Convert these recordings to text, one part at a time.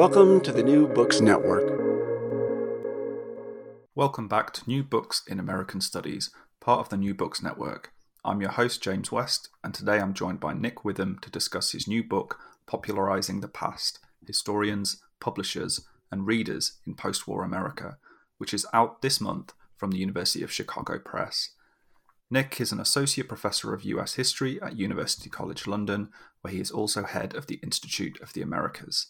Welcome to the New Books Network. Welcome back to New Books in American Studies, part of the New Books Network. I'm your host, James West, and today I'm joined by Nick Witham to discuss his new book, Popularizing the Past Historians, Publishers, and Readers in Post War America, which is out this month from the University of Chicago Press. Nick is an associate professor of US history at University College London, where he is also head of the Institute of the Americas.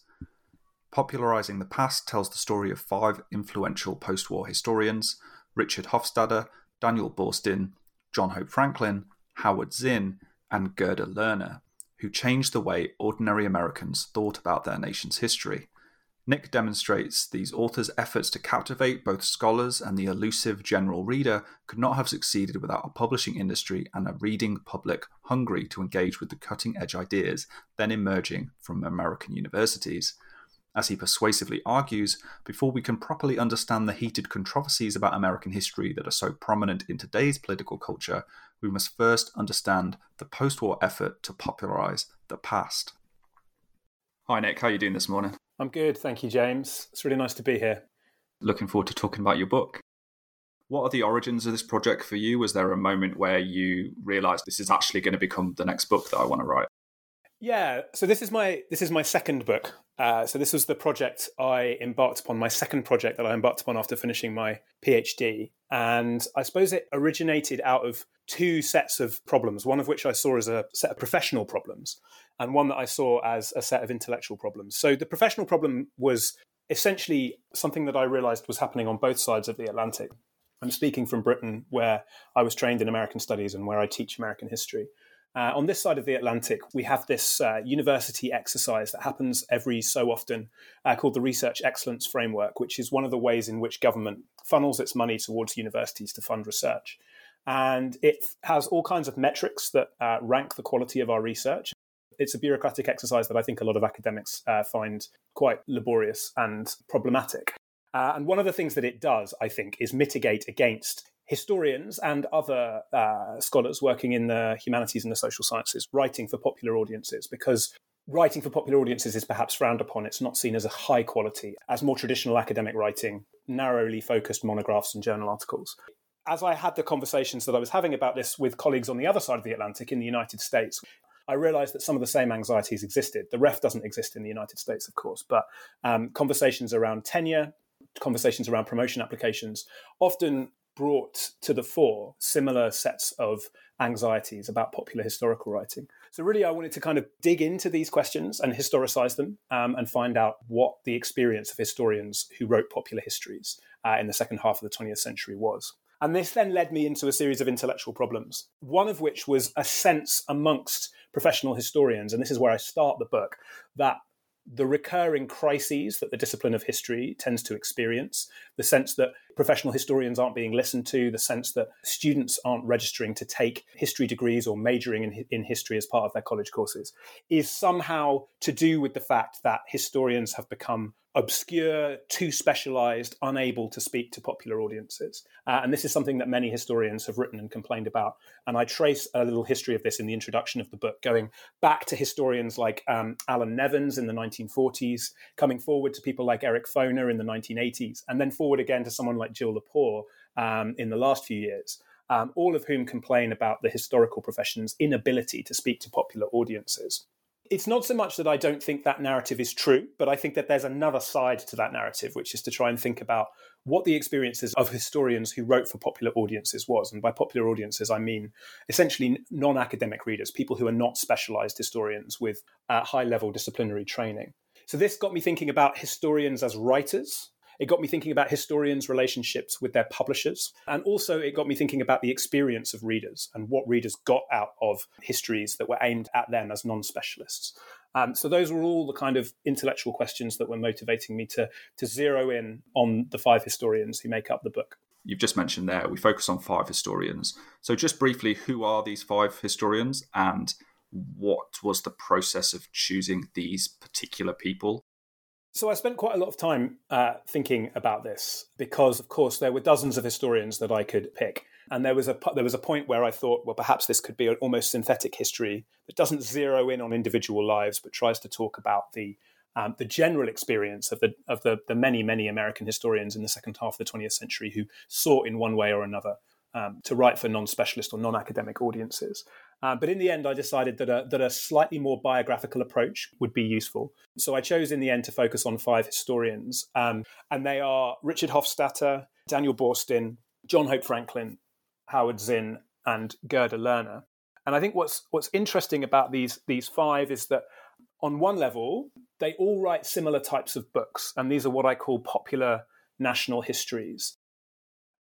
Popularizing the Past tells the story of five influential post war historians Richard Hofstadter, Daniel Boorstin, John Hope Franklin, Howard Zinn, and Gerda Lerner, who changed the way ordinary Americans thought about their nation's history. Nick demonstrates these authors' efforts to captivate both scholars and the elusive general reader could not have succeeded without a publishing industry and a reading public hungry to engage with the cutting edge ideas then emerging from American universities. As he persuasively argues, before we can properly understand the heated controversies about American history that are so prominent in today's political culture, we must first understand the post war effort to popularize the past. Hi, Nick. How are you doing this morning? I'm good, thank you, James. It's really nice to be here. Looking forward to talking about your book. What are the origins of this project for you? Was there a moment where you realized this is actually going to become the next book that I want to write? Yeah, so this is my this is my second book. Uh, so this was the project I embarked upon, my second project that I embarked upon after finishing my PhD, and I suppose it originated out of two sets of problems. One of which I saw as a set of professional problems, and one that I saw as a set of intellectual problems. So the professional problem was essentially something that I realized was happening on both sides of the Atlantic. I'm speaking from Britain, where I was trained in American studies and where I teach American history. Uh, on this side of the Atlantic, we have this uh, university exercise that happens every so often uh, called the Research Excellence Framework, which is one of the ways in which government funnels its money towards universities to fund research. And it has all kinds of metrics that uh, rank the quality of our research it's a bureaucratic exercise that I think a lot of academics uh, find quite laborious and problematic. Uh, and one of the things that it does, I think, is mitigate against historians and other uh, scholars working in the humanities and the social sciences writing for popular audiences because writing for popular audiences is perhaps frowned upon. It's not seen as a high quality, as more traditional academic writing, narrowly focused monographs and journal articles. As I had the conversations that I was having about this with colleagues on the other side of the Atlantic in the United States, I realized that some of the same anxieties existed. The ref doesn't exist in the United States, of course, but um, conversations around tenure, conversations around promotion applications often brought to the fore similar sets of anxieties about popular historical writing. So, really, I wanted to kind of dig into these questions and historicize them um, and find out what the experience of historians who wrote popular histories uh, in the second half of the 20th century was. And this then led me into a series of intellectual problems, one of which was a sense amongst professional historians, and this is where I start the book, that the recurring crises that the discipline of history tends to experience, the sense that professional historians aren't being listened to, the sense that students aren't registering to take history degrees or majoring in, in history as part of their college courses, is somehow to do with the fact that historians have become obscure, too specialized, unable to speak to popular audiences. Uh, and this is something that many historians have written and complained about. And I trace a little history of this in the introduction of the book, going back to historians like um, Allan Nevins in the 1940s, coming forward to people like Eric Foner in the 1980s, and then forward again to someone like Jill Lepore um, in the last few years. Um, all of whom complain about the historical profession's inability to speak to popular audiences it's not so much that I don't think that narrative is true, but I think that there's another side to that narrative, which is to try and think about what the experiences of historians who wrote for popular audiences was. And by popular audiences, I mean essentially non academic readers, people who are not specialized historians with uh, high level disciplinary training. So this got me thinking about historians as writers. It got me thinking about historians' relationships with their publishers. And also, it got me thinking about the experience of readers and what readers got out of histories that were aimed at them as non specialists. Um, so those were all the kind of intellectual questions that were motivating me to to zero in on the five historians who make up the book. You've just mentioned there we focus on five historians. So just briefly, who are these five historians, and what was the process of choosing these particular people? So I spent quite a lot of time uh, thinking about this because, of course, there were dozens of historians that I could pick, and there was a there was a point where I thought, well, perhaps this could be an almost synthetic history that doesn't zero in on individual lives, but tries to talk about the um, the general experience of the of the, the many many American historians in the second half of the 20th century who sought in one way or another um, to write for non-specialist or non-academic audiences. Uh, but in the end, I decided that a, that a slightly more biographical approach would be useful. So I chose in the end to focus on five historians, um, and they are Richard Hofstadter, Daniel Boorstin, John Hope Franklin, Howard Zinn, and Gerda Lerner. And I think what's what's interesting about these these five is that on one level they all write similar types of books, and these are what I call popular national histories.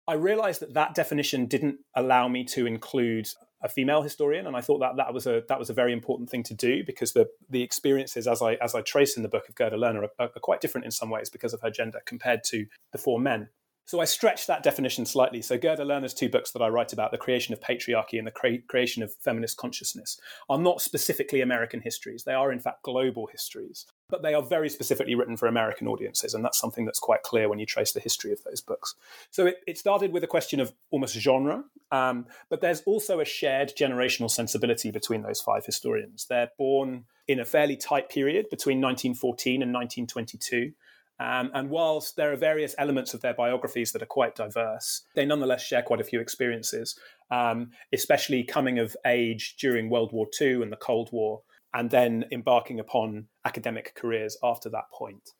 I realized that that definition didn't allow me to include a female historian, and I thought that that was a that was a very important thing to do because the the experiences as I as I trace in the book of Gerda Lerner are, are quite different in some ways because of her gender compared to the four men. So I stretched that definition slightly. So Gerda Lerner's two books that I write about, The Creation of Patriarchy and The Cre- Creation of Feminist Consciousness, are not specifically American histories. They are, in fact, global histories. But they are very specifically written for American audiences, and that's something that's quite clear when you trace the history of those books. So it, it started with a question of almost genre, um, but there's also a shared generational sensibility between those five historians. They're born in a fairly tight period between 1914 and 1922. Um, and whilst there are various elements of their biographies that are quite diverse, they nonetheless share quite a few experiences, um, especially coming of age during World War II and the Cold War, and then embarking upon academic careers after that point.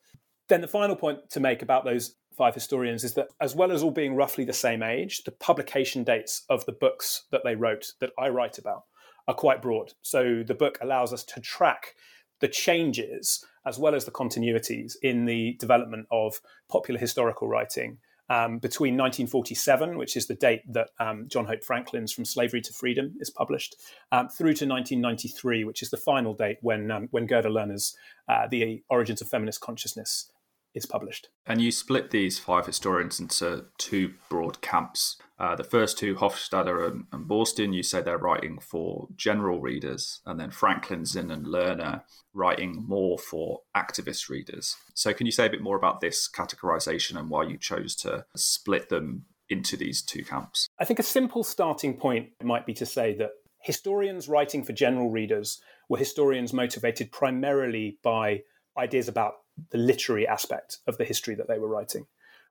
Then the final point to make about those five historians is that, as well as all being roughly the same age, the publication dates of the books that they wrote, that I write about, are quite broad. So the book allows us to track the changes as well as the continuities in the development of popular historical writing um, between 1947, which is the date that um, John Hope Franklin's From Slavery to Freedom is published, um, through to 1993, which is the final date when um, when Gerda Lerner's uh, The Origins of Feminist Consciousness is published. And you split these five historians into two broad camps. Uh, the first two, Hofstadter and, and you say they're writing for general readers, and then Franklin, Zinn, and Lerner writing more for activist readers. So, can you say a bit more about this categorization and why you chose to split them into these two camps? I think a simple starting point might be to say that historians writing for general readers were historians motivated primarily by ideas about the literary aspect of the history that they were writing.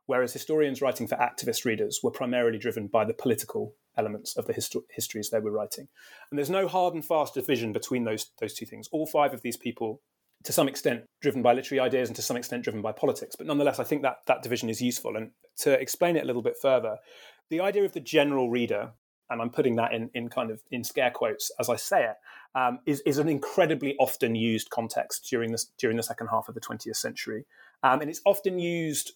Whereas historians writing for activist readers were primarily driven by the political elements of the histo- histories they were writing. And there's no hard and fast division between those, those two things. All five of these people, to some extent, driven by literary ideas and to some extent driven by politics. But nonetheless, I think that that division is useful. And to explain it a little bit further, the idea of the general reader and I'm putting that in, in kind of in scare quotes as I say it, um, is is an incredibly often used context during this during the second half of the 20th century, um, and it's often used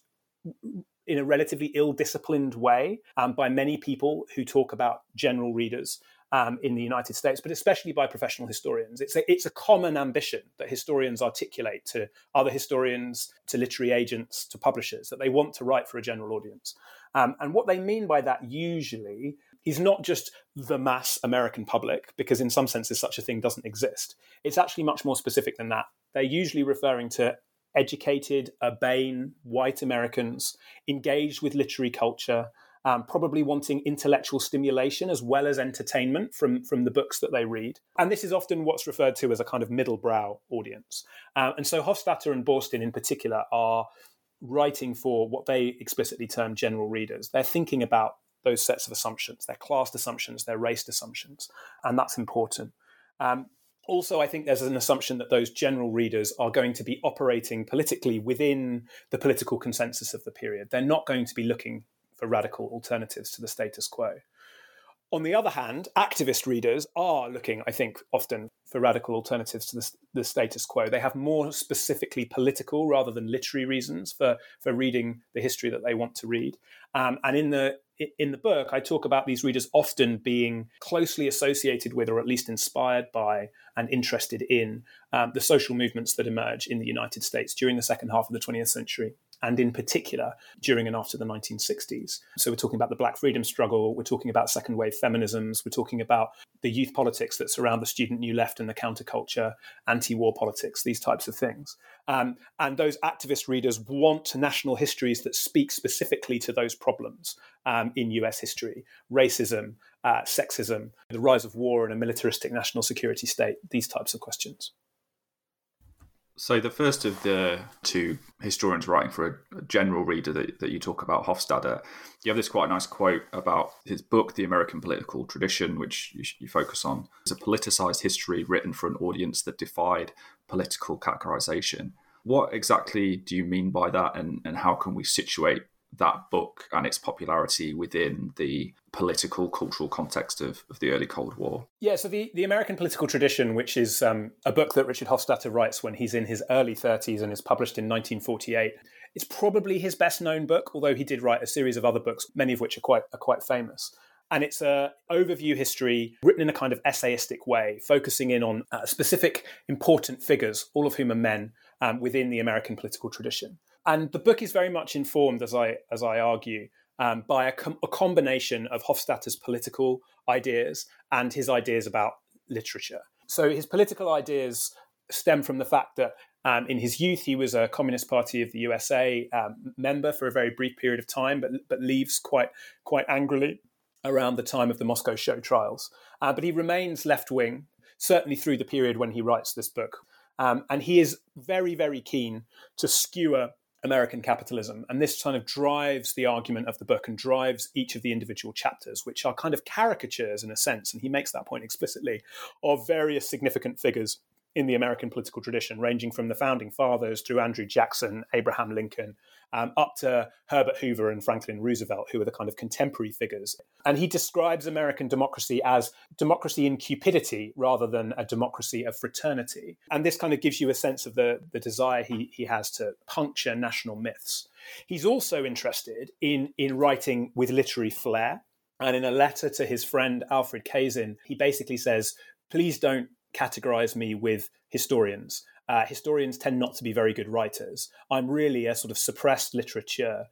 in a relatively ill-disciplined way um, by many people who talk about general readers um, in the United States, but especially by professional historians. It's a, it's a common ambition that historians articulate to other historians, to literary agents, to publishers, that they want to write for a general audience. Um, and what they mean by that usually is not just the mass American public, because in some senses such a thing doesn't exist. It's actually much more specific than that. They're usually referring to educated, urbane, white Americans engaged with literary culture, um, probably wanting intellectual stimulation as well as entertainment from, from the books that they read. And this is often what's referred to as a kind of middle brow audience. Uh, and so Hofstadter and Boorstin in particular are writing for what they explicitly term general readers. They're thinking about those sets of assumptions, their class assumptions, their race assumptions, and that's important. Um, also, I think there's an assumption that those general readers are going to be operating politically within the political consensus of the period. They're not going to be looking for radical alternatives to the status quo. On the other hand, activist readers are looking, I think, often for radical alternatives to the, the, status quo. They have more specifically political rather than literary reasons for, for reading the history that they want to read. Um, and in the in the book, I talk about these readers often being closely associated with, or at least inspired by, and interested in um, the social movements that emerge in the United States during the second half of the 20th century and in particular during and after the 1960s. So we're talking about the Black freedom struggle, we're talking about second wave feminisms, we're talking about the youth politics that surround the student new left and the counterculture, anti war politics, these types of things. Um, and those activist readers want national histories that speak specifically to those problems um, in US history racism, uh, sexism, the rise of war and a militaristic national security state, these types of questions. So the first of the two historians writing for a, general reader that, that you talk about, Hofstadter, you have this quite nice quote about his book, The American Political Tradition, which you, you focus on. It's a politicized history written for an audience that defied political categorization. What exactly do you mean by that, and, and how can we situate that book and its popularity within the political cultural context of, of the early Cold War? Yeah, so the, the American political tradition, which is um, a book that Richard Hofstadter writes when he's in his early 30s and is published in 1948. It's probably his best known book, although he did write a series of other books, many of which are quite are quite famous and it's a overview history written in a kind of essayistic way, focusing in on uh, specific important figures, all of whom are men um, within the American political tradition. And the book is very much informed, as I as I argue, um, by a, com- a, combination of Hofstadter's political ideas and his ideas about literature. So his political ideas stem from the fact that um, in his youth he was a Communist Party of the USA um, member for a very brief period of time, but but leaves quite quite angrily around the time of the Moscow show trials. Uh, but he remains left wing, certainly through the period when he writes this book. Um, and he is very, very keen to skewer American capitalism. And this kind of drives the argument of the book and drives each of the individual chapters, which are kind of caricatures in a sense. And he makes that point explicitly of various significant figures in the American political tradition, ranging from the founding fathers through Andrew Jackson, Abraham Lincoln, um, up to Herbert Hoover and Franklin Roosevelt, who are the kind of contemporary figures. And he describes American democracy as democracy in cupidity rather than a democracy of fraternity. And this kind of gives you a sense of the, the desire he, he has to puncture national myths. He's also interested in, in writing with literary flair. And in a letter to his friend Alfred Kazin, he basically says, please don't categorize me with historians. Uh, historians tend not to be very good writers. I'm really a sort of suppressed littérateur.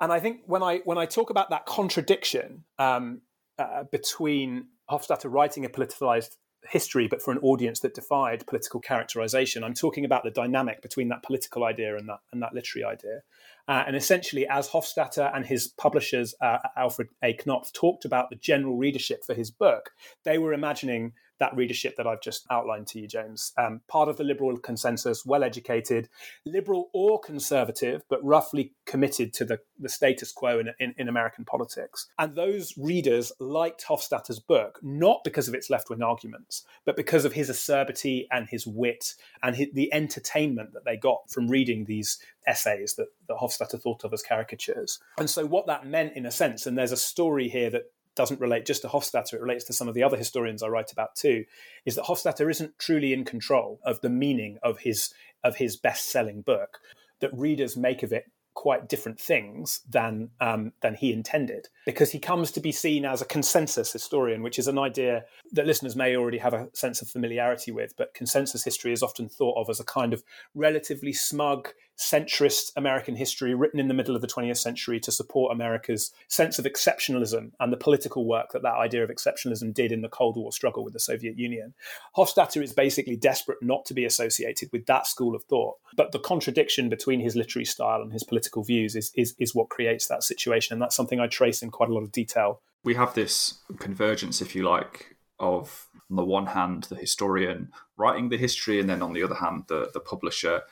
And I think when I when I talk about that contradiction um, uh, between Hofstadter writing a politicized history, but for an audience that defied political characterization, I'm talking about the dynamic between that political idea and that and that literary idea. Uh, and essentially, as Hofstadter and his publishers, uh, Alfred A. Knopf, talked about the general readership for his book, they were imagining that readership that I've just outlined to you, James. Um, part of the liberal consensus, well educated, liberal or conservative, but roughly committed to the, the status quo in, in, in American politics. And those readers liked Hofstadter's book, not because of its left wing arguments, but because of his acerbity and his wit and his, the entertainment that they got from reading these essays that, that Hofstadter thought of as caricatures. And so, what that meant, in a sense, and there's a story here that doesn't relate just to Hofstadter, it relates to some of the other historians I write about too, is that Hofstadter isn't truly in control of the meaning of his of his best-selling book. That readers make of it quite different things than um, than he intended, because he comes to be seen as a consensus historian, which is an idea that listeners may already have a sense of familiarity with. But consensus history is often thought of as a kind of relatively smug centrist American history written in the middle of the 20th century to support America's sense of exceptionalism and the political work that that idea of exceptionalism did in the Cold War struggle with the Soviet Union. Hofstadter is basically desperate not to be associated with that school of thought. But the contradiction between his literary style and his political views is, is, is what creates that situation. And that's something I trace in quite a lot of detail. We have this convergence, if you like, of on the one hand the historian writing the history, and then on the other hand the, the publisher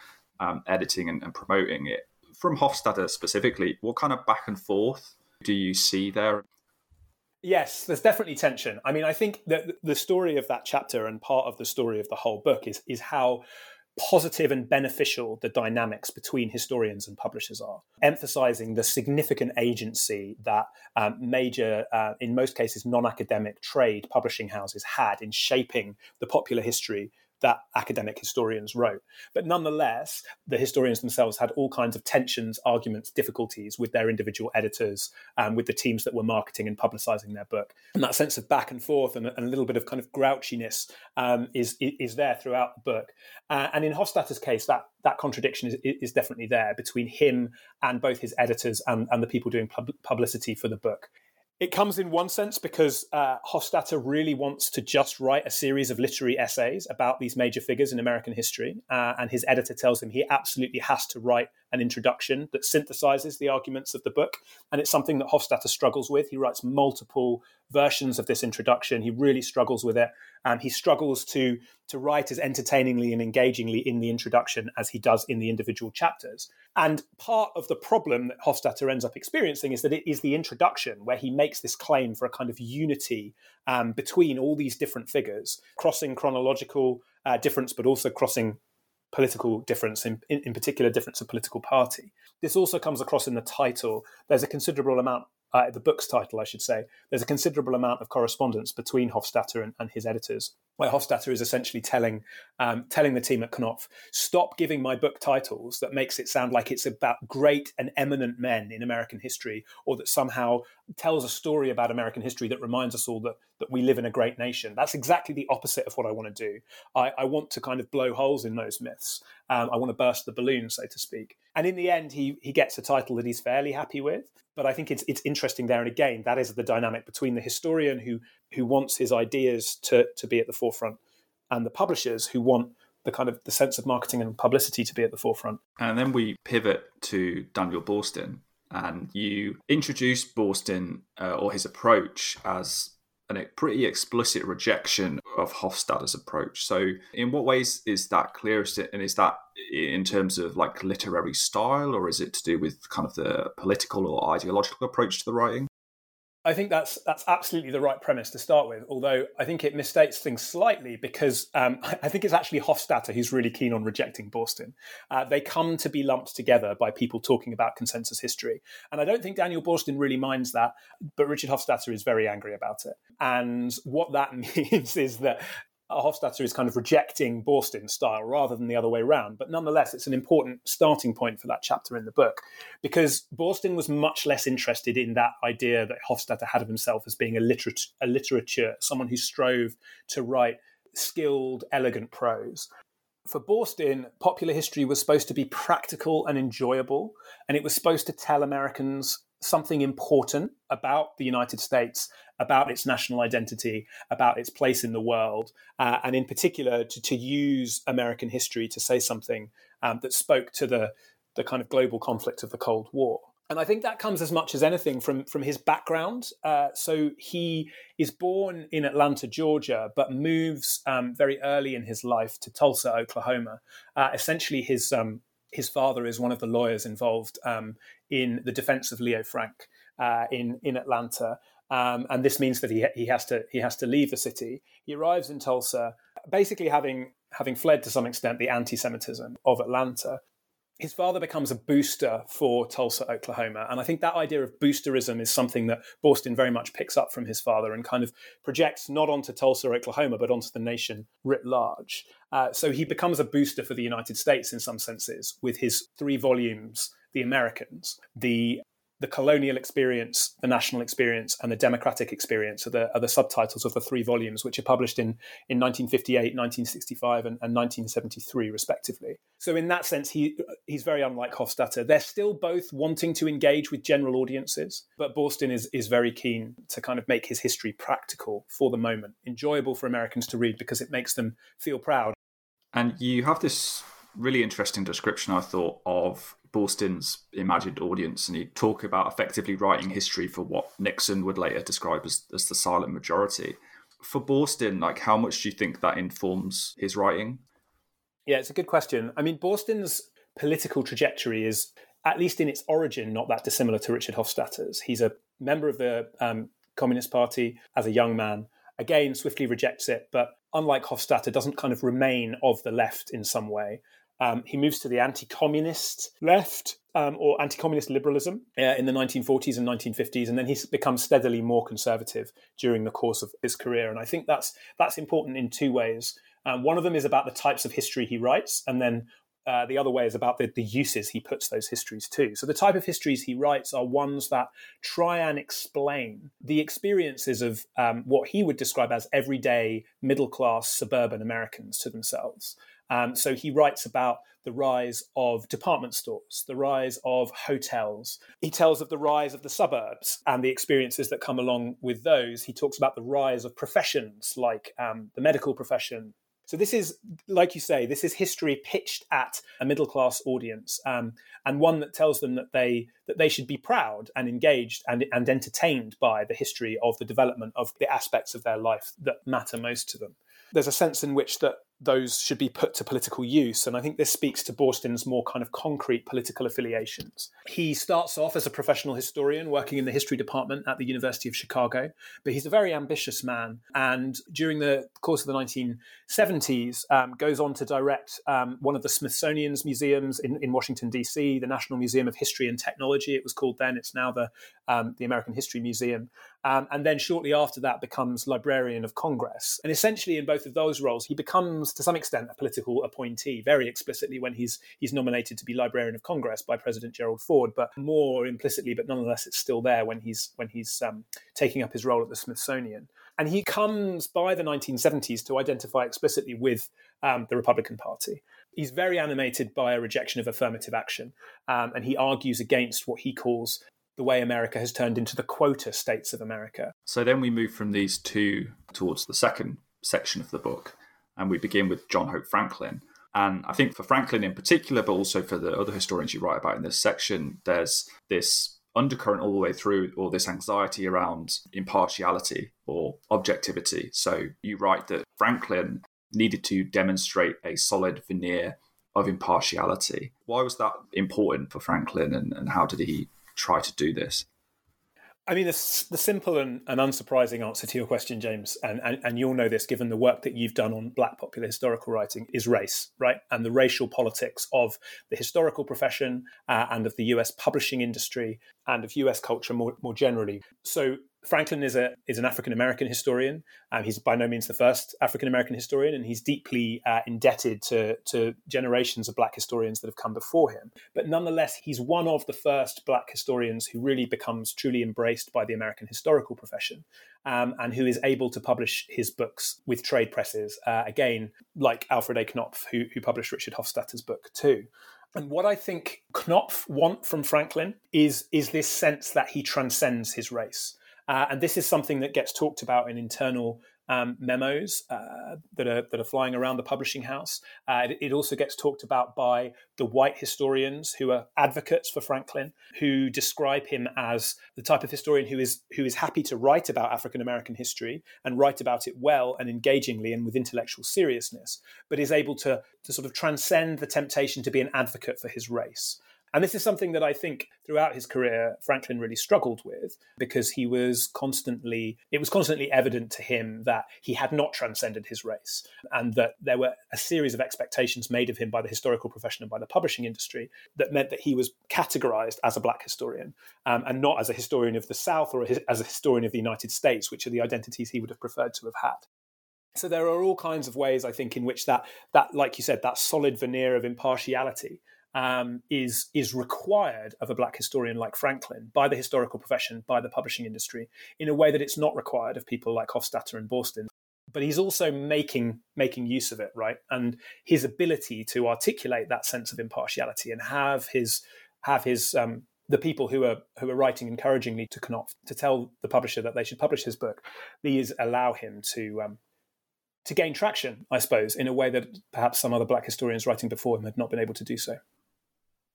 um, editing and, and promoting it. From Hofstadter specifically, what kind of back and forth do you see there? Yes, there's definitely tension. I mean, I think that the story of that chapter and part of the story of the whole book is is how positive and beneficial the dynamics between historians and publishers are, emphasizing the significant agency that um, major, uh, in most cases, non academic trade publishing houses had in shaping the popular history that academic historians wrote. But nonetheless, the historians themselves had all kinds of tensions, arguments, difficulties with their individual editors and with the teams that were marketing and publicizing their book. And that sense of back and forth and, and a little bit of kind of grouchiness um, is, is there throughout the book. Uh, and in Hofstadter's case, that, that contradiction is, is definitely there between him and both his editors and, and the people doing pub- publicity for the book. It comes in one sense because uh, really wants to just write a series of literary essays about these major figures in American history. Uh, and his editor tells him he absolutely has to write an introduction that synthesizes the arguments of the book. And it's something that Hofstadter struggles with. He writes multiple versions of this introduction. He really struggles with it. And he struggles to, to write as entertainingly and engagingly in the introduction as he does in the individual chapters. And part of the problem that Hofstadter ends up experiencing is that it is the introduction where he makes this claim for a kind of unity um, between all these different figures, crossing chronological uh, difference, but also crossing political difference, in, in, particular, difference of political party. This also comes across in the title. There's a considerable amount uh, the book's title, I should say, there's a considerable amount of correspondence between Hofstadter and, and his editors, where Hofstadter is essentially telling um, telling the team at Knopf, stop giving my book titles that makes it sound like it's about great and eminent men in American history, or that somehow tells a story about American history that reminds us all that, that we live in a great nation. That's exactly the opposite of what I want to do. I, I want to kind of blow holes in those myths. Um, I want to burst the balloon, so to speak. And in the end, he he gets a title that he's fairly happy with. But I think it's it's interesting there, and again, that is the dynamic between the historian who who wants his ideas to to be at the forefront, and the publishers who want the kind of the sense of marketing and publicity to be at the forefront. And then we pivot to Daniel Boorstin, and you introduce Boorstin uh, or his approach as a pretty explicit rejection of Hofstadter's approach. So, in what ways is that clearest? And is that in terms of like literary style, or is it to do with kind of the political or ideological approach to the writing? I think that's that's absolutely the right premise to start with. Although I think it misstates things slightly because um, I think it's actually Hofstadter who's really keen on rejecting Boorstin. Uh, they come to be lumped together by people talking about consensus history, and I don't think Daniel Boorstin really minds that, but Richard Hofstadter is very angry about it. And what that means is that Hofstadter is kind of rejecting Boorstin's style rather than the other way around. But nonetheless, it's an important starting point for that chapter in the book because Boorstin was much less interested in that idea that Hofstadter had of himself as being a, a littérateur, someone who strove to write skilled, elegant prose. For Boorstin, popular history was supposed to be practical and enjoyable, and it was supposed to tell Americans something important about the United States, about its national identity, about its place in the world, uh, and in particular to, to, use American history to say something um, that spoke to the, the kind of global conflict of the Cold War. And I think that comes as much as anything from, from his background. Uh, so he is born in Atlanta, Georgia, but moves um, very early in his life to Tulsa, Oklahoma. Uh, essentially, his um, his father is one of the lawyers involved um, in the defense of Leo Frank uh, in in Atlanta, um, and this means that he he has to he has to leave the city. He arrives in Tulsa, basically having having fled to some extent the anti-Semitism of Atlanta, his father becomes a booster for Tulsa, Oklahoma. And I think that idea of boosterism is something that Boorstin very much picks up from his father and kind of projects not onto Tulsa, Oklahoma, but onto the nation writ large. Uh, so he becomes a booster for the United States in some senses with his three volumes, The Americans, the the colonial experience, the national experience, and the democratic experience are the, are the subtitles of the three volumes, which are published in, in 1958, 1965, and, and 1973, respectively. So, in that sense, he, he's very unlike Hofstadter. They're still both wanting to engage with general audiences, but Boorstin is, is very keen to kind of make his history practical for the moment, enjoyable for Americans to read because it makes them feel proud. And you have this really interesting description, I thought, of Boorstin's imagined audience, and he'd talk about effectively writing history for what Nixon would later describe as, as the silent majority. For Boorstin, like how much do you think that informs his writing? Yeah, it's a good question. I mean, Boorstin's political trajectory is, at least in its origin, not that dissimilar to Richard Hofstadter's. He's a member of the um, Communist Party as a young man. Again, swiftly rejects it, but unlike Hofstadter, doesn't kind of remain of the left in some way. Um, he moves to the anti-communist left um, or anti-communist liberalism uh, in the 1940s and 1950s, and then he becomes steadily more conservative during the course of his career. And I think that's that's important in two ways. Um, one of them is about the types of history he writes, and then uh, the other way is about the, the uses he puts those histories to. So the type of histories he writes are ones that try and explain the experiences of um, what he would describe as everyday middle class suburban Americans to themselves. Um, so he writes about the rise of department stores, the rise of hotels. He tells of the rise of the suburbs and the experiences that come along with those. He talks about the rise of professions like um, the medical profession, so this is, like you say, this is history pitched at a middle class audience, um, and one that tells them that they that they should be proud and engaged and, and entertained by the history of the development of the aspects of their life that matter most to them. There's a sense in which that those should be put to political use. And I think this speaks to Boorstin's more kind of concrete political affiliations. He starts off as a professional historian working in the history department at the University of Chicago, but he's a very ambitious man. And during the course of the 1970s, um, goes on to direct um, one of the Smithsonian's museums in, in Washington, D.C., the National Museum of History and Technology, it was called then. It's now the, um, the American History Museum. Um, and then shortly after that becomes Librarian of Congress. And essentially, in both of those roles, he becomes to some extent a political appointee, very explicitly when he's he's nominated to be Librarian of Congress by President Gerald Ford, but more implicitly, but nonetheless, it's still there when he's when he's um, taking up his role at the Smithsonian. And he comes by the 1970s to identify explicitly with um, the Republican Party. He's very animated by a rejection of affirmative action, um, and he argues against what he calls the way America has turned into the quota states of America. So then we move from these two towards the second section of the book, and we begin with John Hope Franklin. And I think for Franklin in particular, but also for the other historians you write about in this section, there's this undercurrent all the way through, or this anxiety around impartiality or objectivity. So you write that Franklin needed to demonstrate a solid veneer of impartiality. Why was that important for Franklin, and, and how did he try to do this? I mean, the, the simple and, and, unsurprising answer to your question, James, and, and, and, you'll know this given the work that you've done on Black popular historical writing, is race, right? And the racial politics of the historical profession uh, and of the US publishing industry and of US culture more, more generally. So, Franklin is a is an African American historian. Um, he's by no means the first African American historian, and he's deeply uh, indebted to to generations of Black historians that have come before him. But nonetheless, he's one of the first Black historians who really becomes truly embraced by the American historical profession, um, and who is able to publish his books with trade presses. Uh, again, like Alfred A. Knopf, who who published Richard Hofstadter's book too. And what I think Knopf want from Franklin is is this sense that he transcends his race. Uh, and this is something that gets talked about in internal um, memos uh, that are that are flying around the publishing house. Uh, it, it, also gets talked about by the white historians who are advocates for Franklin, who describe him as the type of historian who is who is happy to write about African American history and write about it well and engagingly and with intellectual seriousness, but is able to to sort of transcend the temptation to be an advocate for his race. And this is something that I think throughout his career, Franklin really struggled with because he was constantly, it was constantly evident to him that he had not transcended his race and that there were a series of expectations made of him by the historical profession and by the publishing industry that meant that he was categorized as a black historian um, and not as a historian of the South or as a historian of the United States, which are the identities he would have preferred to have had. So there are all kinds of ways, I think, in which that that, like you said, that solid veneer of impartiality um, is is required of a black historian like Franklin by the historical profession, by the publishing industry, in a way that it's not required of people like Hofstadter and Boorstin. But he's also making making use of it, right? And his ability to articulate that sense of impartiality and have his have his um, the people who are who are writing encouragingly to Knopf to tell the publisher that they should publish his book. These allow him to um, to gain traction, I suppose, in a way that perhaps some other black historians writing before him had not been able to do so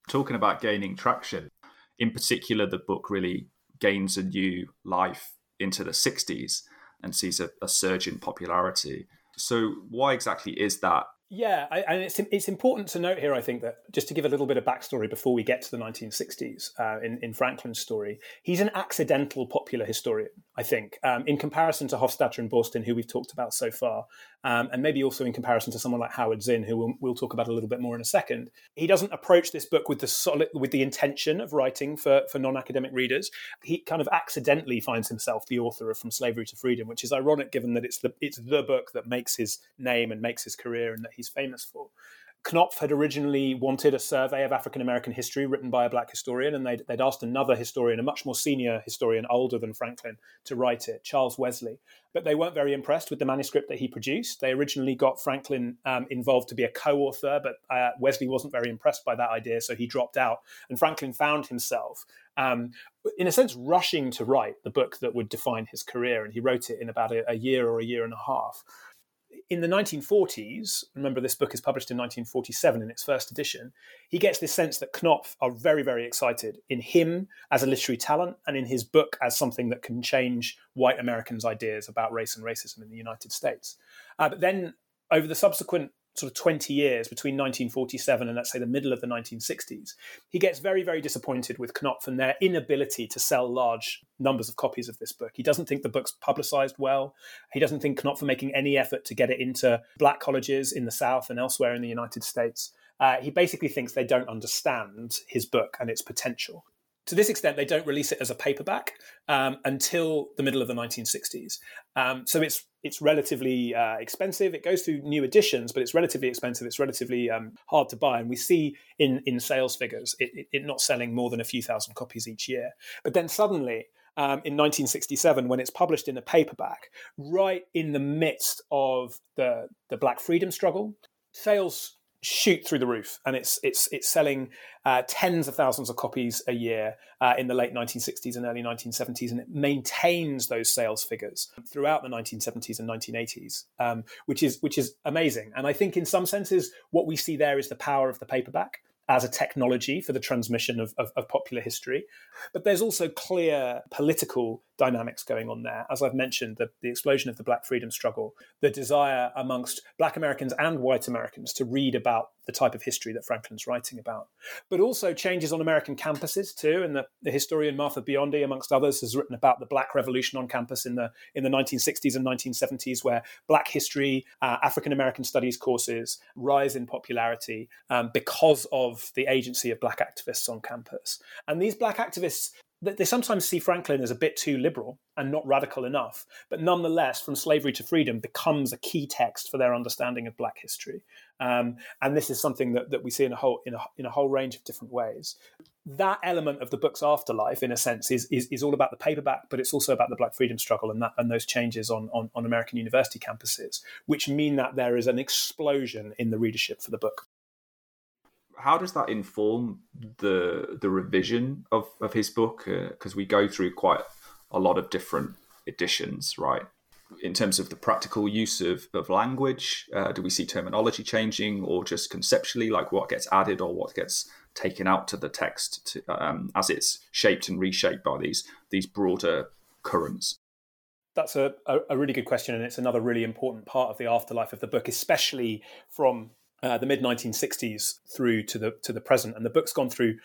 talking about gaining traction, in particular, the book really gains a new life into the 60s and sees a, a surge in popularity. So, why exactly is that? Yeah, I, and it's it's important to note here. I think that just to give a little bit of backstory before we get to the 1960s uh, in in Franklin's story, he's an accidental popular historian. I think, um, in comparison to Hofstadter and Boorstin, who we've talked about so far, um, and maybe also in comparison to someone like Howard Zinn, who we'll, we'll, talk about a little bit more in a second. He doesn't approach this book with the solid, with the intention of writing for, for non-academic readers. He kind of accidentally finds himself the author of From Slavery to Freedom, which is ironic given that it's the it's the book that makes his name and makes his career and that he's famous for. Knopf had originally wanted a survey of African American history written by a black historian, and they'd, they'd, asked another historian, a much more senior historian, older than Franklin, to write it, Charles Wesley. But they weren't very impressed with the manuscript that he produced. They originally got Franklin um, involved to be a co author, but uh, Wesley wasn't very impressed by that idea, so he dropped out. And Franklin found himself, um, in a sense, rushing to write the book that would define his career, and he wrote it in about a, a year or a year and a half in the 1940s, remember this book is published in 1947 in its first edition, he gets this sense that Knopf are very, very excited in him as a literary talent and in his book as something that can change white Americans' ideas about race and racism in the United States. Uh, but then over the subsequent sort of 20 years between 1947 and let's say the middle of the 1960s, he gets very, very disappointed with Knopf and their inability to sell large numbers of copies of this book. He doesn't think the book's publicized well. He doesn't think Knopf are making any effort to get it into black colleges in the South and elsewhere in the United States. Uh, he basically thinks they don't understand his book and its potential to this extent, they don't release it as a paperback um, until the middle of the 1960s. Um, so it's it's relatively uh, expensive. It goes through new editions, but it's relatively expensive. It's relatively um, hard to buy, and we see in in sales figures it, it, it, not selling more than a few thousand copies each year. But then suddenly. Um, in 1967, when it's published in a paperback, right in the midst of the the Black freedom struggle, sales shoot through the roof, and it's it's it's selling uh, tens of thousands of copies a year uh, in the late 1960s and early 1970s, and it maintains those sales figures throughout the 1970s and 1980s, um, which is which is amazing. And I think in some senses, what we see there is the power of the paperback as a technology for the transmission of, of, of, popular history. But there's also clear political dynamics going on there. As I've mentioned, the, the explosion of the Black freedom struggle, the desire amongst Black Americans and white Americans to read about the type of history that Franklin's writing about, but also changes on American campuses too. And the, the historian Martha Biondi, amongst others, has written about the Black Revolution on campus in the in the 1960s and 1970s, where Black history, uh, African American studies courses rise in popularity um, because of the agency of Black activists on campus. And these Black activists they sometimes see Franklin as a bit too liberal and not radical enough, but nonetheless, From Slavery to Freedom becomes a key text for their understanding of Black history. Um, and this is something that, that we see in a whole in a, in a whole range of different ways. That element of the book's afterlife, in a sense, is, is, is all about the paperback, but it's also about the Black freedom struggle and that and those changes on, on, on American university campuses, which mean that there is an explosion in the readership for the book how does that inform the the revision of of his book? Because uh, we go through quite a lot of different editions, right? In terms of the practical use of, of language, uh, do we see terminology changing, or just conceptually, like what gets added or what gets taken out to the text to, um, as it's shaped and reshaped by these these broader currents? That's a, a, a really good question, and it's another really important part of the afterlife of the book, especially from uh, the mid 1960s through to the to the present, and the book's gone through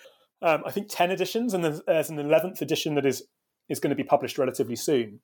um, I think ten editions, and there's an eleventh edition that is is going to be published relatively soon.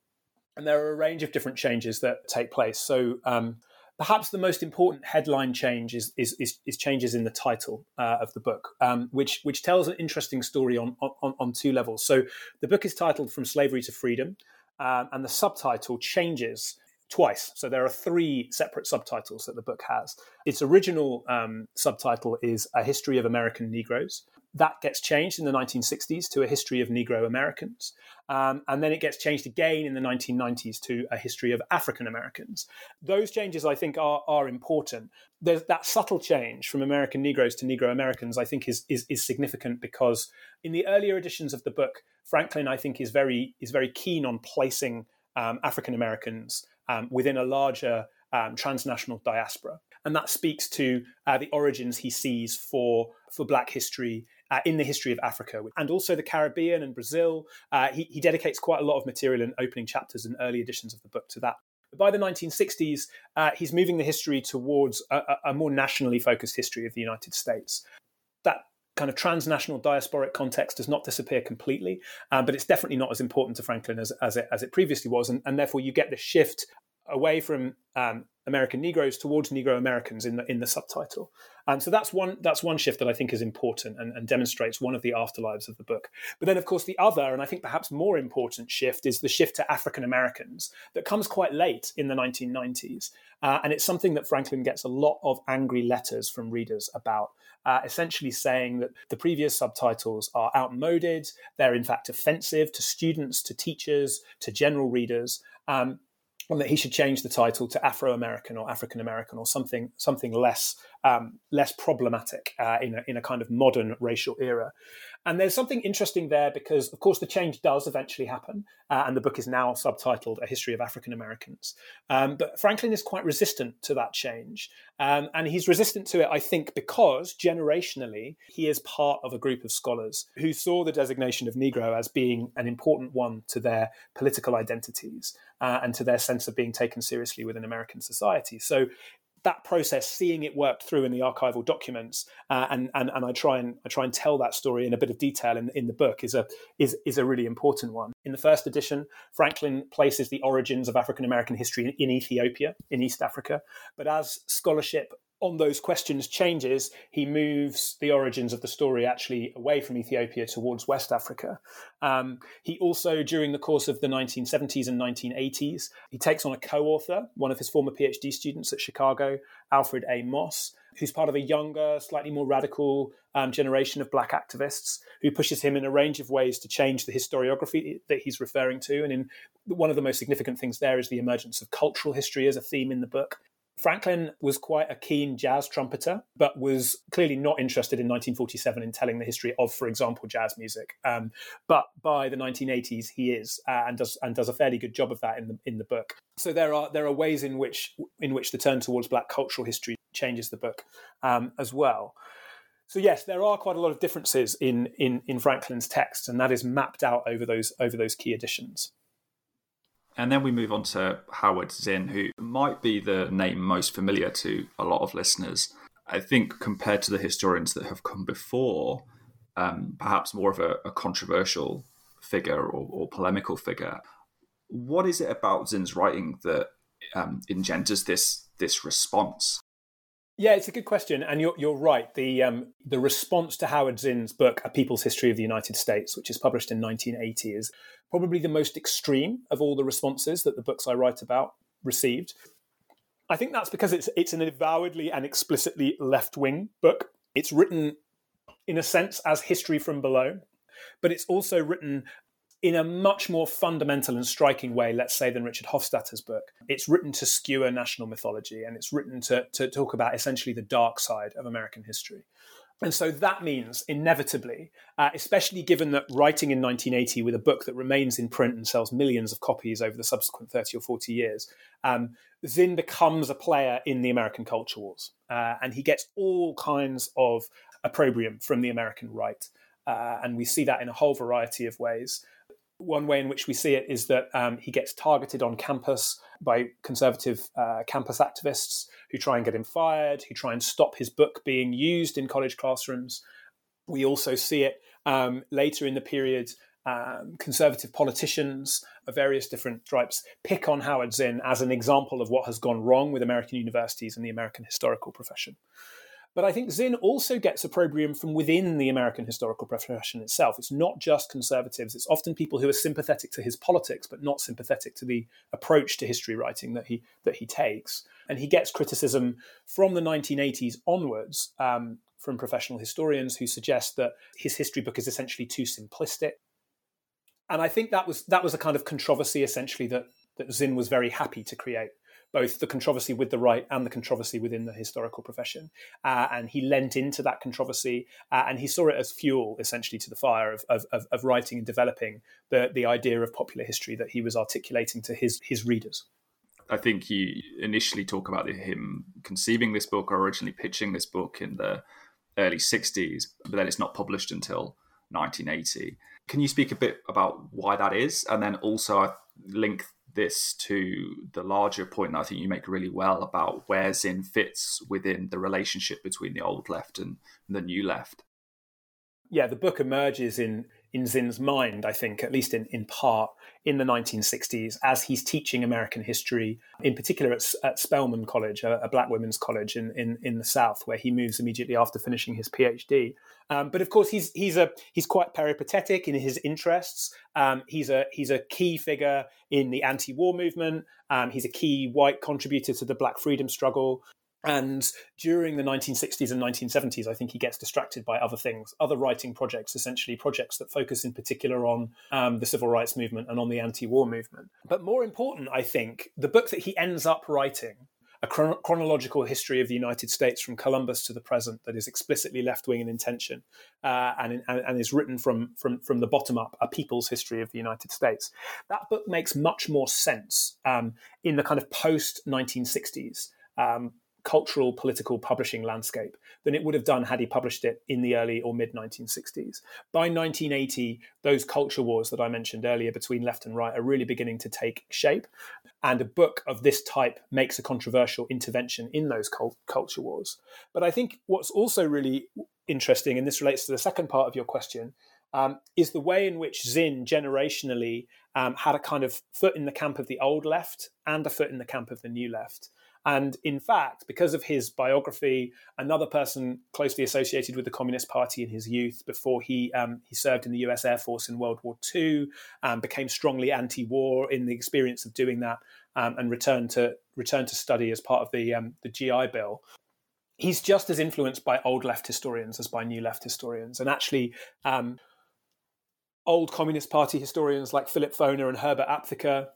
And there are a range of different changes that take place. So um, perhaps the most important headline change is is, is, is changes in the title uh, of the book, um, which which tells an interesting story on, on on two levels. So the book is titled "From Slavery to Freedom." Um, and the subtitle changes twice. So there are three separate subtitles that the book has. Its original um, subtitle is A History of American Negroes. That gets changed in the 1960s to A History of Negro Americans. Um, and then it gets changed again in the 1990s to A History of African Americans. Those changes, I think, are, are important. There's that subtle change from American Negroes to Negro Americans, I think, is, is, is significant because in the earlier editions of the book, Franklin, I think, is very, is very keen on placing um, African Americans um, within a larger um, transnational diaspora. And that speaks to uh, the origins he sees for, for Black history uh, in the history of Africa and also the Caribbean and Brazil. Uh, he, he, dedicates quite a lot of material in opening chapters and early editions of the book to that. By the 1960s, uh, he's moving the history towards a, a, more nationally focused history of the United States. That kind of transnational diasporic context does not disappear completely, um, but it's definitely not as important to Franklin as, as, it, as it previously was. And, and therefore, you get the shift away from um, American Negroes towards Negro Americans in the in the subtitle. Um, so that's one that's one shift that I think is important and, and, demonstrates one of the afterlives of the book. But then, of course, the other and I think perhaps more important shift is the shift to African Americans that comes quite late in the 1990s, uh, and it's something that Franklin gets a lot of angry letters from readers about. Uh, essentially saying that the previous subtitles are outmoded, they're in fact offensive to students, to teachers, to general readers. Um, and that he should change the title to Afro American or African American or something something less um, less problematic uh, in a in a kind of modern racial era. And there's something interesting there because, of course, the change does eventually happen, uh, and the book is now subtitled "A History of African Americans." Um, but Franklin is quite resistant to that change, um, and he's resistant to it, I think, because generationally he is part of a group of scholars who saw the designation of Negro as being an important one to their political identities uh, and to their sense of being taken seriously within American society. So that process, seeing it worked through in the archival documents, uh, and, and and I try and I try and tell that story in a bit of detail in, in the book is a is is a really important one. In the first edition, Franklin places the origins of African American history in, in Ethiopia, in East Africa, but as scholarship on those questions changes, he moves the origins of the story actually away from Ethiopia towards West Africa. Um, he also, during the course of the 1970s and 1980s, he takes on a co-author, one of his former PhD students at Chicago, Alfred A. Moss, who's part of a younger, slightly more radical um, generation of black activists, who pushes him in a range of ways to change the historiography that he's referring to. And in one of the most significant things there is the emergence of cultural history as a theme in the book. Franklin was quite a keen jazz trumpeter, but was clearly not interested in 1947 in telling the history of, for example, jazz music. Um, but by the 1980s, he is uh, and does and does a fairly good job of that in the in the book. So there are there are ways in which in which the turn towards Black cultural history changes the book um, as well. So yes, there are quite a lot of differences in in in Franklin's text, and that is mapped out over those over those key editions. And then we move on to Howard Zinn, who might be the name most familiar to a lot of listeners. I think compared to the historians that have come before, um, perhaps more of a, a controversial figure or, or, polemical figure. What is it about Zinn's writing that um, engenders this this response? Yeah, it's a good question, and you're you're right. The um, the response to Howard Zinn's book, A People's History of the United States, which is published in 1980, is probably the most extreme of all the responses that the books I write about received. I think that's because it's it's an avowedly and explicitly left wing book. It's written in a sense as history from below, but it's also written in a much more fundamental and striking way, let's say, than Richard Hofstadter's book. It's written to skewer national mythology and it's written to, to talk about essentially the dark side of American history. And so that means inevitably, uh, especially given that writing in 1980 with a book that remains in print and sells millions of copies over the subsequent 30 or 40 years, um, Zinn becomes a player in the American culture wars. Uh, and he gets all kinds of opprobrium from the American right. Uh, and we see that in a whole variety of ways. One way in which we see it is that um, he gets targeted on campus by conservative uh, campus activists who try and get him fired, who try and stop his book being used in college classrooms. We also see it um, later in the period. Um, conservative politicians of various different stripes pick on Howard Zinn as an example of what has gone wrong with American universities and the American historical profession. But I think Zinn also gets opprobrium from within the American historical profession itself. It's not just conservatives, it's often people who are sympathetic to his politics, but not sympathetic to the approach to history writing that he, that he takes. And he gets criticism from the 1980s onwards um, from professional historians who suggest that his history book is essentially too simplistic. And I think that was that was a kind of controversy essentially that that Zinn was very happy to create both the controversy with the right and the controversy within the historical profession. Uh, and he lent into that controversy uh, and he saw it as fuel, essentially, to the fire of, of, of, writing and developing the, the idea of popular history that he was articulating to his, his readers. I think you initially talk about him conceiving this book or originally pitching this book in the early 60s, but then it's not published until 1980. Can you speak a bit about why that is? And then also I link this to the larger point I think you make really well about where Zinn fits within the relationship between the old left and the new left. yeah, the book emerges in in Zinn's mind, I think, at least in, in part, in the 1960s, as he's teaching American history, in particular at, at Spelman College, a, a, black women's college in, in, in the South, where he moves immediately after finishing his PhD. Um, but of course, he's he's a he's quite peripatetic in his interests. Um, he's a he's a key figure in the anti-war movement. Um, he's a key white contributor to the Black freedom struggle. And during the 1960s and 1970s, I think he gets distracted by other things, other writing projects, essentially projects that focus in particular on um, the civil rights movement and on the anti war movement. But more important, I think, the book that he ends up writing, a chron- chronological history of the United States from Columbus to the present that is explicitly left wing in intention uh, and, and, and, is written from, from, from the bottom up, a people's history of the United States. That book makes much more sense um, in the kind of post 1960s. Um, cultural political publishing landscape than it would have done had he published it in the early or mid 1960s. By 1980, those culture wars that I mentioned earlier between left and right are really beginning to take shape. And a book of this type makes a controversial intervention in those culture wars. But I think what's also really interesting, and this relates to the second part of your question, um, is the way in which Zinn generationally um, had a kind of foot in the camp of the old left and a foot in the camp of the new left. And in fact, because of his biography, another person closely associated with the Communist Party in his youth, before he um, he served in the U.S. Air Force in World War II, um, became strongly anti-war in the experience of doing that, um, and returned to returned to study as part of the um, the GI Bill. He's just as influenced by old left historians as by new left historians, and actually um, old Communist Party historians like Philip Foner and Herbert Aptheker,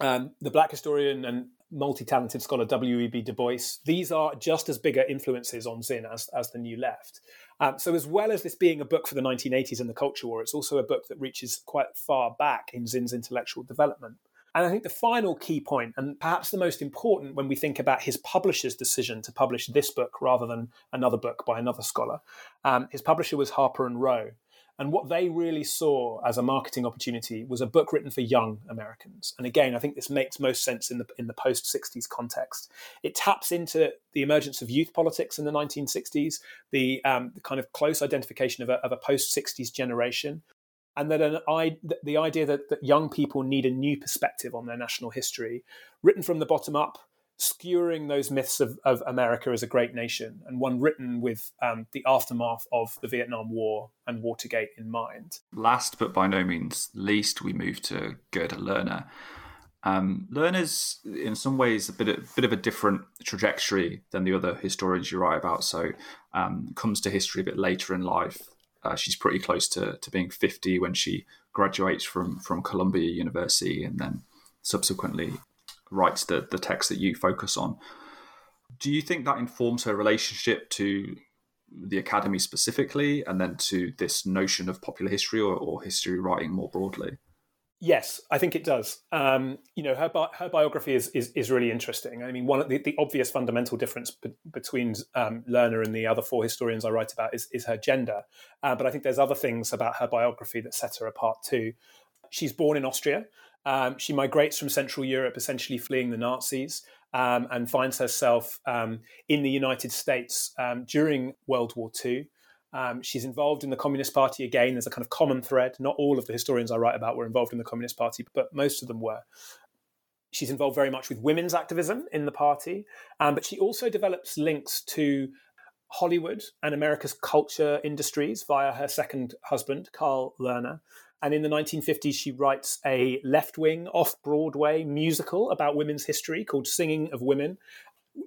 um, the black historian and multi-talented scholar W.E.B. Du Bois, these are just as bigger influences on Zinn as, as the New Left. Um, so as well as this being a book for the 1980s and the culture war, it's also a book that reaches quite far back in Zinn's intellectual development. And I think the final key point, and perhaps the most important when we think about his publisher's decision to publish this book rather than another book by another scholar, um, his publisher was Harper and Row. And what they really saw as a marketing opportunity was a book written for young Americans. And again, I think this makes most sense in the in the post 60s context. It taps into the emergence of youth politics in the 1960s, the, um, the kind of close identification of a, of a post 60s generation, and that an, I, the idea that, that young people need a new perspective on their national history, written from the bottom up, skewering those myths of, of America as a great nation, and one written with um, the aftermath of the Vietnam War and Watergate in mind. Last but by no means least, we move to Gerda Lerner. Um, Lerner's, in some ways, a bit, a bit of a different trajectory than the other historians you write about. So, um, comes to history a bit later in life. Uh, she's pretty close to, to being 50 when she graduates from, from Columbia University and then subsequently writes the, the text that you focus on. Do you think that informs her relationship to the academy specifically and then to this notion of popular history or, or history writing more broadly? Yes, I think it does. Um, you know, her bi- her biography is, is, is really interesting. I mean, one of the, the obvious fundamental difference be- between um, Lerner and the other four historians I write about is, is her gender. Uh, but I think there's other things about her biography that set her apart too. She's born in Austria, um, she migrates from Central Europe, essentially fleeing the Nazis, um, and finds herself um, in the United States um, during World War II. Um, she's involved in the Communist Party again. There's a kind of common thread. Not all of the historians I write about were involved in the Communist Party, but most of them were. She's involved very much with women's activism in the party, um, but she also develops links to Hollywood and America's culture industries via her second husband, Carl Lerner. And in the 1950s, she writes a left wing, off Broadway musical about women's history called Singing of Women,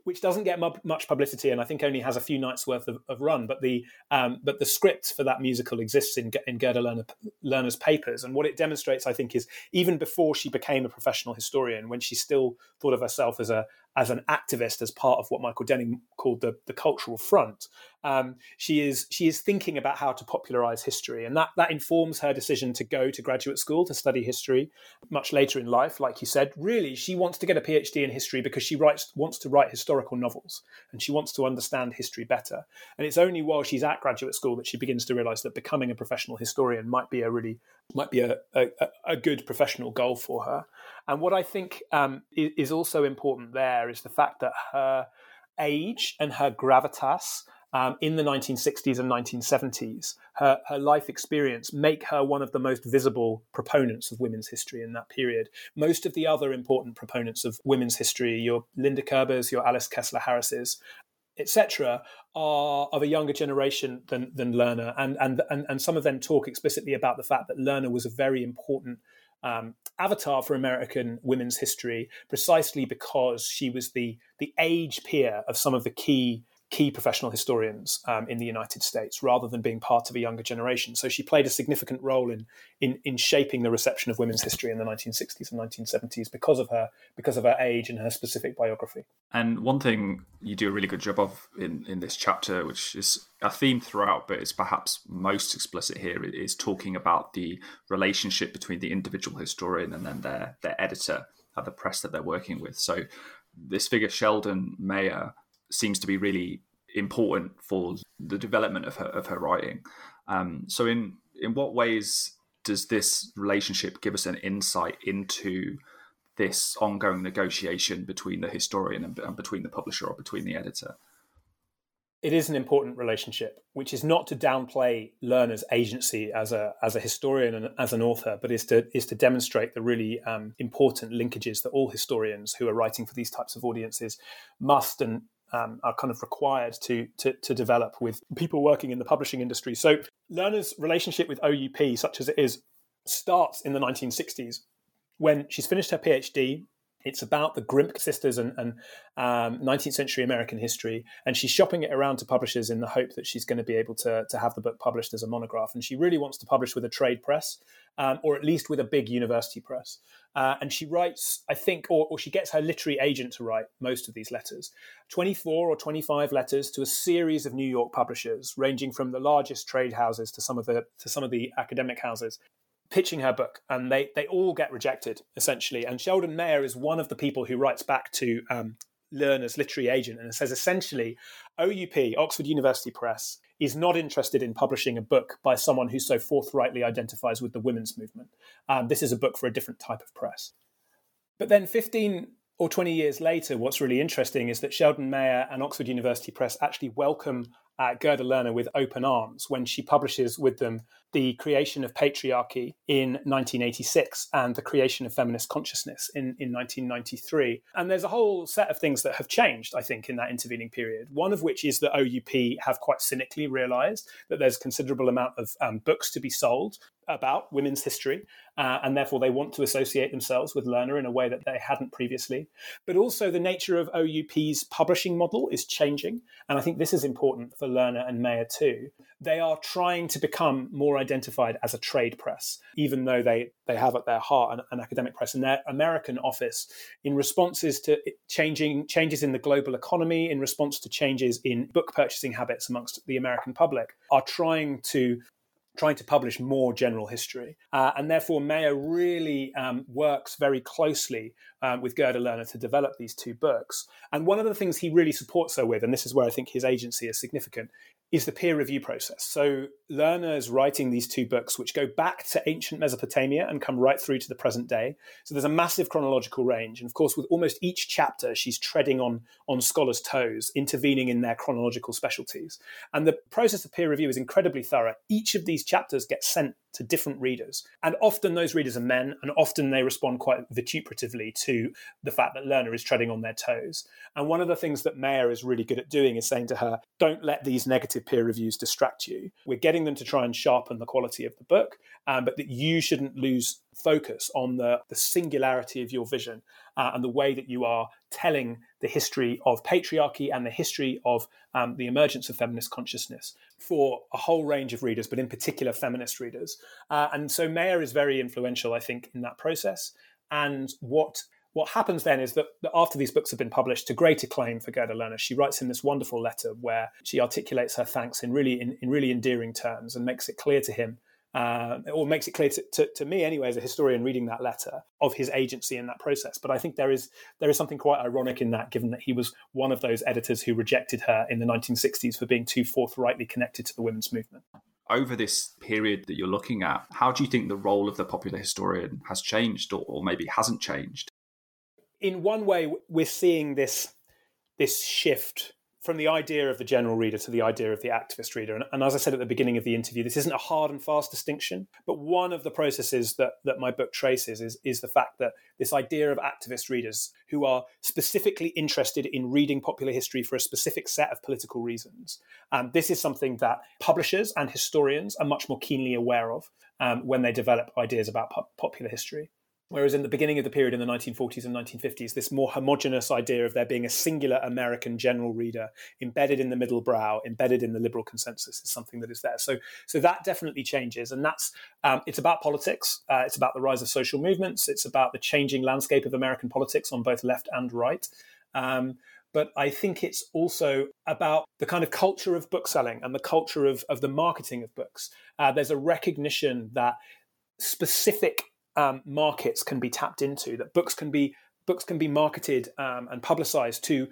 which doesn't get much publicity and I think only has a few nights worth of, of run. But the um, but the script for that musical exists in, in Gerda Lerner, Lerner's papers, and what it demonstrates, I think, is even before she became a professional historian, when she still thought of herself as a as an activist, as part of what Michael Denning called the, the cultural front. Um, she is she is thinking about how to popularize history, and that that informs her decision to go to graduate school to study history much later in life. Like you said, really, she wants to get a PhD in history because she writes wants to write historical novels and she wants to understand history better. And it's only while she's at graduate school that she begins to realize that becoming a professional historian might be a really might be a, a, a good professional goal for her. And what I think um, is also important there is the fact that her age and her gravitas um, in the 1960s and 1970s, her, her life experience make her one of the most visible proponents of women's history in that period. Most of the other important proponents of women's history, your Linda Kerbers, your Alice Kessler Harrises, etc., are of a younger generation than than Lerner, and, and and and some of them talk explicitly about the fact that Lerner was a very important um, avatar for American women's history, precisely because she was the the age peer of some of the key key professional historians um, in the United States rather than being part of a younger generation. So she played a significant role in, in, in shaping the reception of women's history in the 1960s and 1970s because of her because of her age and her specific biography. And one thing you do a really good job of in, in this chapter, which is a theme throughout, but is perhaps most explicit here, is talking about the relationship between the individual historian and then their their editor at the press that they're working with. So this figure Sheldon Meyer seems to be really important for the development of her of her writing. Um, so, in in what ways does this relationship give us an insight into this ongoing negotiation between the historian and, and between the publisher or between the editor? It is an important relationship, which is not to downplay Lerner's agency as a as a historian and as an author, but is to is to demonstrate the really um, important linkages that all historians who are writing for these types of audiences must and um, are kind of required to, to, to develop with people working in the publishing industry. So Lerner's relationship with OUP, such as it is, starts in the 1960s when she's finished her PhD. It's about the Grimke sisters and, and um, 19th century American history, and she's shopping it around to publishers in the hope that she's going to be able to, to have the book published as a monograph. And she really wants to publish with a trade press, um, or at least with a big university press. Uh, and she writes, I think, or, or, she gets her literary agent to write most of these letters 24 or 25 letters to a series of New York publishers, ranging from the largest trade houses to some of the, to some of the academic houses. Pitching her book, and they, they all get rejected essentially. And Sheldon Meyer is one of the people who writes back to um, Lerner's literary agent and says essentially, OUP, Oxford University Press, is not interested in publishing a book by someone who so forthrightly identifies with the women's movement. Um, this is a book for a different type of press. But then 15 or 20 years later, what's really interesting is that Sheldon Meyer and Oxford University Press actually welcome uh, Gerda Lerner with open arms when she publishes with them the creation of patriarchy in 1986 and the creation of feminist consciousness in, in 1993. And there's a whole set of things that have changed, I think, in that intervening period. One of which is that OUP have quite cynically realized that there's considerable amount of um, books to be sold about women's history, uh, and therefore they want to associate themselves with Lerner in a way that they hadn't previously. But also, the nature of OUP's publishing model is changing, and I think this is important for Lerner and Meyer too. They are trying to become more identified as a trade press, even though they, they have at their heart an, an academic press. And their American office, in responses to changing changes in the global economy, in response to changes in book purchasing habits amongst the American public, are trying to trying to publish more general history. Uh, and therefore, Meyer really um, works very closely um, with Gerda Lerner to develop these two books. And one of the things he really supports her with, and this is where I think his agency is significant, is the peer review process. So Lerner is writing these two books, which go back to ancient Mesopotamia and come right through to the present day. So there's a massive chronological range. And of course, with almost each chapter, she's treading on, on scholars' toes, intervening in their chronological specialties. And the process of peer review is incredibly thorough. Each of these chapters gets sent to different readers. And often those readers are men, and often they respond quite vituperatively to the fact that Lerner is treading on their toes. And one of the things that Meyer is really good at doing is saying to her, don't let these negative peer reviews distract you. We're getting them to try and sharpen the quality of the book, um, but that you shouldn't lose focus on the, the singularity of your vision uh, and the way that you are telling the history of patriarchy and the history of um, the emergence of feminist consciousness for a whole range of readers, but in particular feminist readers. Uh, and so Meyer is very influential, I think, in that process. And what what happens then is that after these books have been published to great acclaim for Gerda Lerner, she writes him this wonderful letter where she articulates her thanks in really in, in really endearing terms and makes it clear to him uh, or makes it clear to, to, to, me anyway as a historian reading that letter of his agency in that process. But i think there is there is something quite ironic in that given that he was one of those editors who rejected her in the 1960s for being too forthrightly connected to the women's movement. Over this period that you're looking at how do you think the role of the popular historian has changed or, or maybe hasn't changed? In one way we're seeing this this shift from the idea of the general reader to the idea of the activist reader. And, and, as I said at the beginning of the interview, this isn't a hard and fast distinction, but one of the processes that, that my book traces is, is the fact that this idea of activist readers who are specifically interested in reading popular history for a specific set of political reasons, um, this is something that publishers and historians are much more keenly aware of um, when they develop ideas about po- popular history. Whereas in the beginning of the period in the 1940s and 1950s, this more homogenous idea of there being a singular American general reader embedded in the middle brow, embedded in the liberal consensus, is something that is there. So, so that definitely changes, and that's um, it's about politics. Uh, it's about the rise of social movements. It's about the changing landscape of American politics on both left and right. Um, but I think it's also about the kind of culture of bookselling and the culture of, of the marketing of books. Uh, there's a recognition that specific um, markets can be tapped into, that books can be books can be marketed um, and publicized to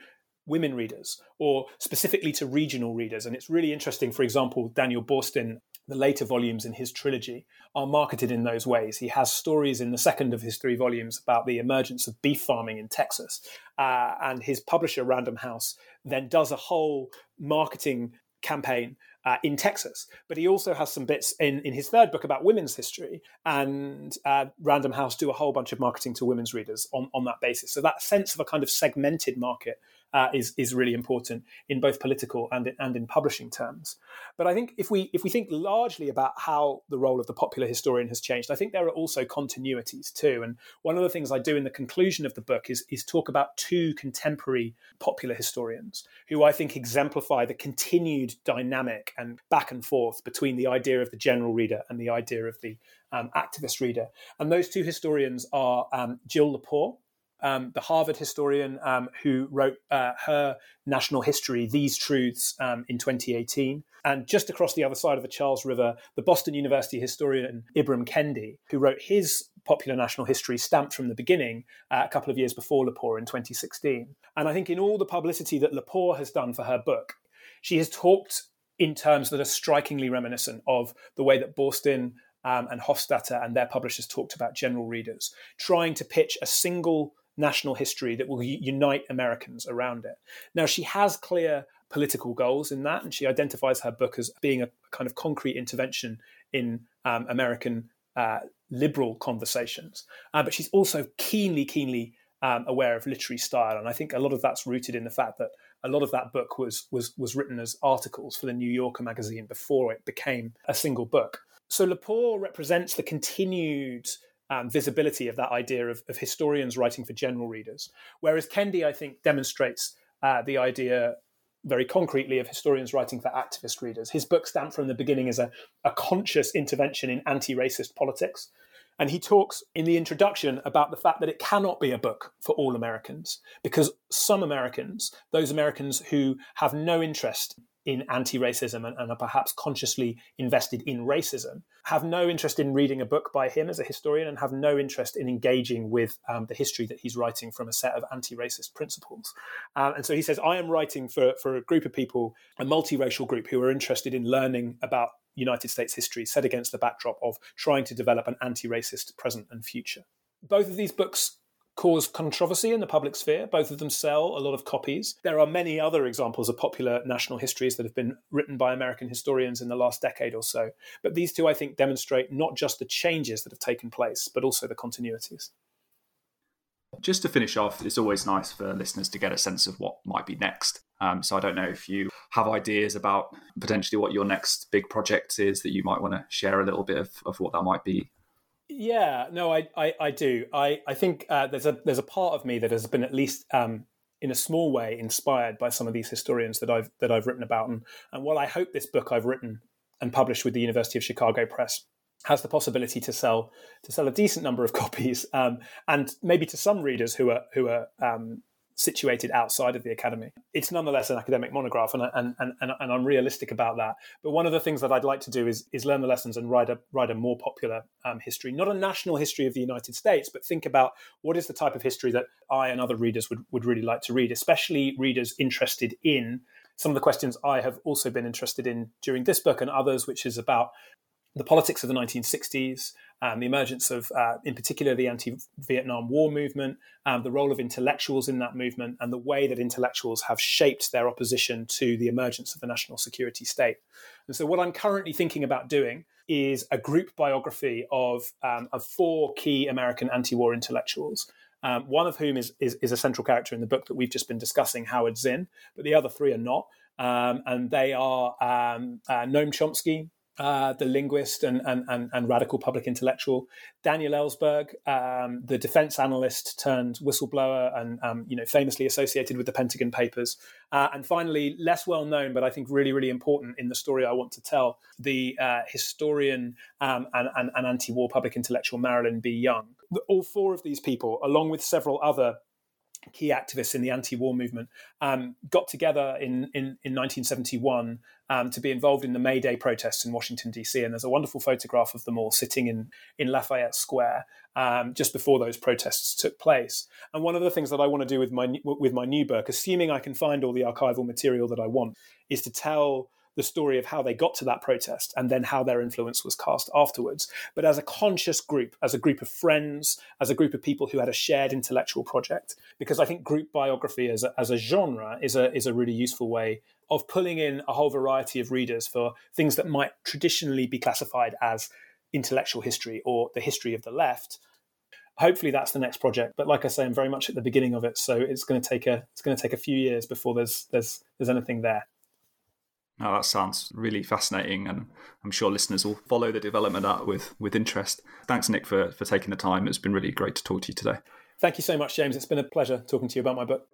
women readers or specifically to regional readers. And it's really interesting. For example, Daniel Boorstin, the later volumes in his trilogy are marketed in those ways. He has stories in the second of his three volumes about the emergence of beef farming in Texas. Uh, and his publisher, Random House, then does a whole marketing campaign uh, in Texas. But he also has some bits in, in his third book about women's history, and uh, Random House do a whole bunch of marketing to women's readers on, on that basis. So that sense of a kind of segmented market uh, is is really important in both political and and in publishing terms. But I think if we if we think largely about how the role of the popular historian has changed, I think there are also continuities too. And one of the things I do in the conclusion of the book is is talk about two contemporary popular historians who I think exemplify the continued dynamic and back and forth between the idea of the general reader and the idea of the um, activist reader. And those two historians are um, Jill Lepore, um, the Harvard historian um, who wrote uh, her national history, These Truths, um, in 2018. And just across the other side of the Charles River, the Boston University historian Ibram Kendi, who wrote his popular national history stamped from the beginning uh, a couple of years before Lepore in 2016. And I think in all the publicity that Lepore has done for her book, she has talked in terms that are strikingly reminiscent of the way that Boorstin um, and Hofstadter and their publishers talked about general readers, trying to pitch a single national history that will unite Americans around it. Now, she has clear political goals in that, and she identifies her book as being a kind of concrete intervention in um, American uh, liberal conversations. Uh, but she's also keenly, keenly um, aware of literary style, and I think a lot of that's rooted in the fact that a lot of that book was was was written as articles for the New Yorker magazine before it became a single book. So Lepore represents the continued um, visibility of that idea of, of, historians writing for general readers. Whereas Kendi, I think, demonstrates uh, the idea very concretely of historians writing for activist readers. His book, stamped from the beginning, is a, a conscious intervention in anti racist politics. And he talks in the introduction about the fact that it cannot be a book for all Americans because some Americans, those Americans who have no interest in anti-racism and, and, are perhaps consciously invested in racism have no interest in reading a book by him as a historian and have no interest in engaging with um, the history that he's writing from a set of anti-racist principles. Um, and so he says i am writing for, for a group of people a multiracial group who are interested in learning about united states history set against the backdrop of trying to develop an anti-racist present and future. Both of these books cause controversy in the public sphere. Both of them sell a lot of copies. There are many other examples of popular national histories that have been written by American historians in the last decade or so. But these two, I think, demonstrate not just the changes that have taken place, but also the continuities. Just to finish off, it's always nice for listeners to get a sense of what might be next. Um, so I don't know if you have ideas about potentially what your next big project is that you might want to share a little bit of, of what that might be. Yeah, no, I, I, I do. I, I think uh, there's a there's a part of me that has been at least um, in a small way inspired by some of these historians that I've that I've written about, and and while I hope this book I've written and published with the University of Chicago Press has the possibility to sell to sell a decent number of copies, um, and maybe to some readers who are who are um, situated outside of the academy. It's nonetheless an academic monograph, and, and, and, and, I'm realistic about that. But one of the things that I'd like to do is, is learn the lessons and write a, write a more popular um, history, not a national history of the United States, but think about what is the type of history that I and other readers would, would really like to read, especially readers interested in some of the questions I have also been interested in during this book and others, which is about the politics of the 1960s, um, the emergence of, uh, in particular, the anti Vietnam War movement, um, the role of intellectuals in that movement, and the way that intellectuals have shaped their opposition to the emergence of the national security state. And so, what I'm currently thinking about doing is a group biography of, um, of four key American anti war intellectuals. Um, one of whom is, is, is a central character in the book that we've just been discussing, Howard Zinn, but the other three are not. Um, and they are um, uh, Noam Chomsky, uh, the linguist and, and, and, and, radical public intellectual, Daniel Ellsberg, um, the defense analyst turned whistleblower and um, you know famously associated with the Pentagon Papers, uh, and finally less well known but I think really really important in the story I want to tell, the uh, historian um, and, and, and anti-war public intellectual Marilyn B. Young. All four of these people, along with several other key activists in the anti-war movement, um, got together in, in, in 1971 um, to be involved in the May Day protests in Washington, D.C. And there's a wonderful photograph of them all sitting in, in Lafayette Square um, just before those protests took place. And one of the things that I want to do with my, with my new book, assuming I can find all the archival material that I want, is to tell the story of how they got to that protest and then how their influence was cast afterwards. But as a conscious group, as a group of friends, as a group of people who had a shared intellectual project, because I think group biography as a, as a genre is a, is a really useful way of pulling in a whole variety of readers for things that might traditionally be classified as intellectual history or the history of the left hopefully that's the next project but like i say i'm very much at the beginning of it so it's going to take a it's going to take a few years before there's there's there's anything there now that sounds really fascinating, and I'm sure listeners will follow the development that with, with interest. Thanks, Nick, for, for taking the time. It's been really great to talk to you today. Thank you so much, James. It's been a pleasure talking to you about my book.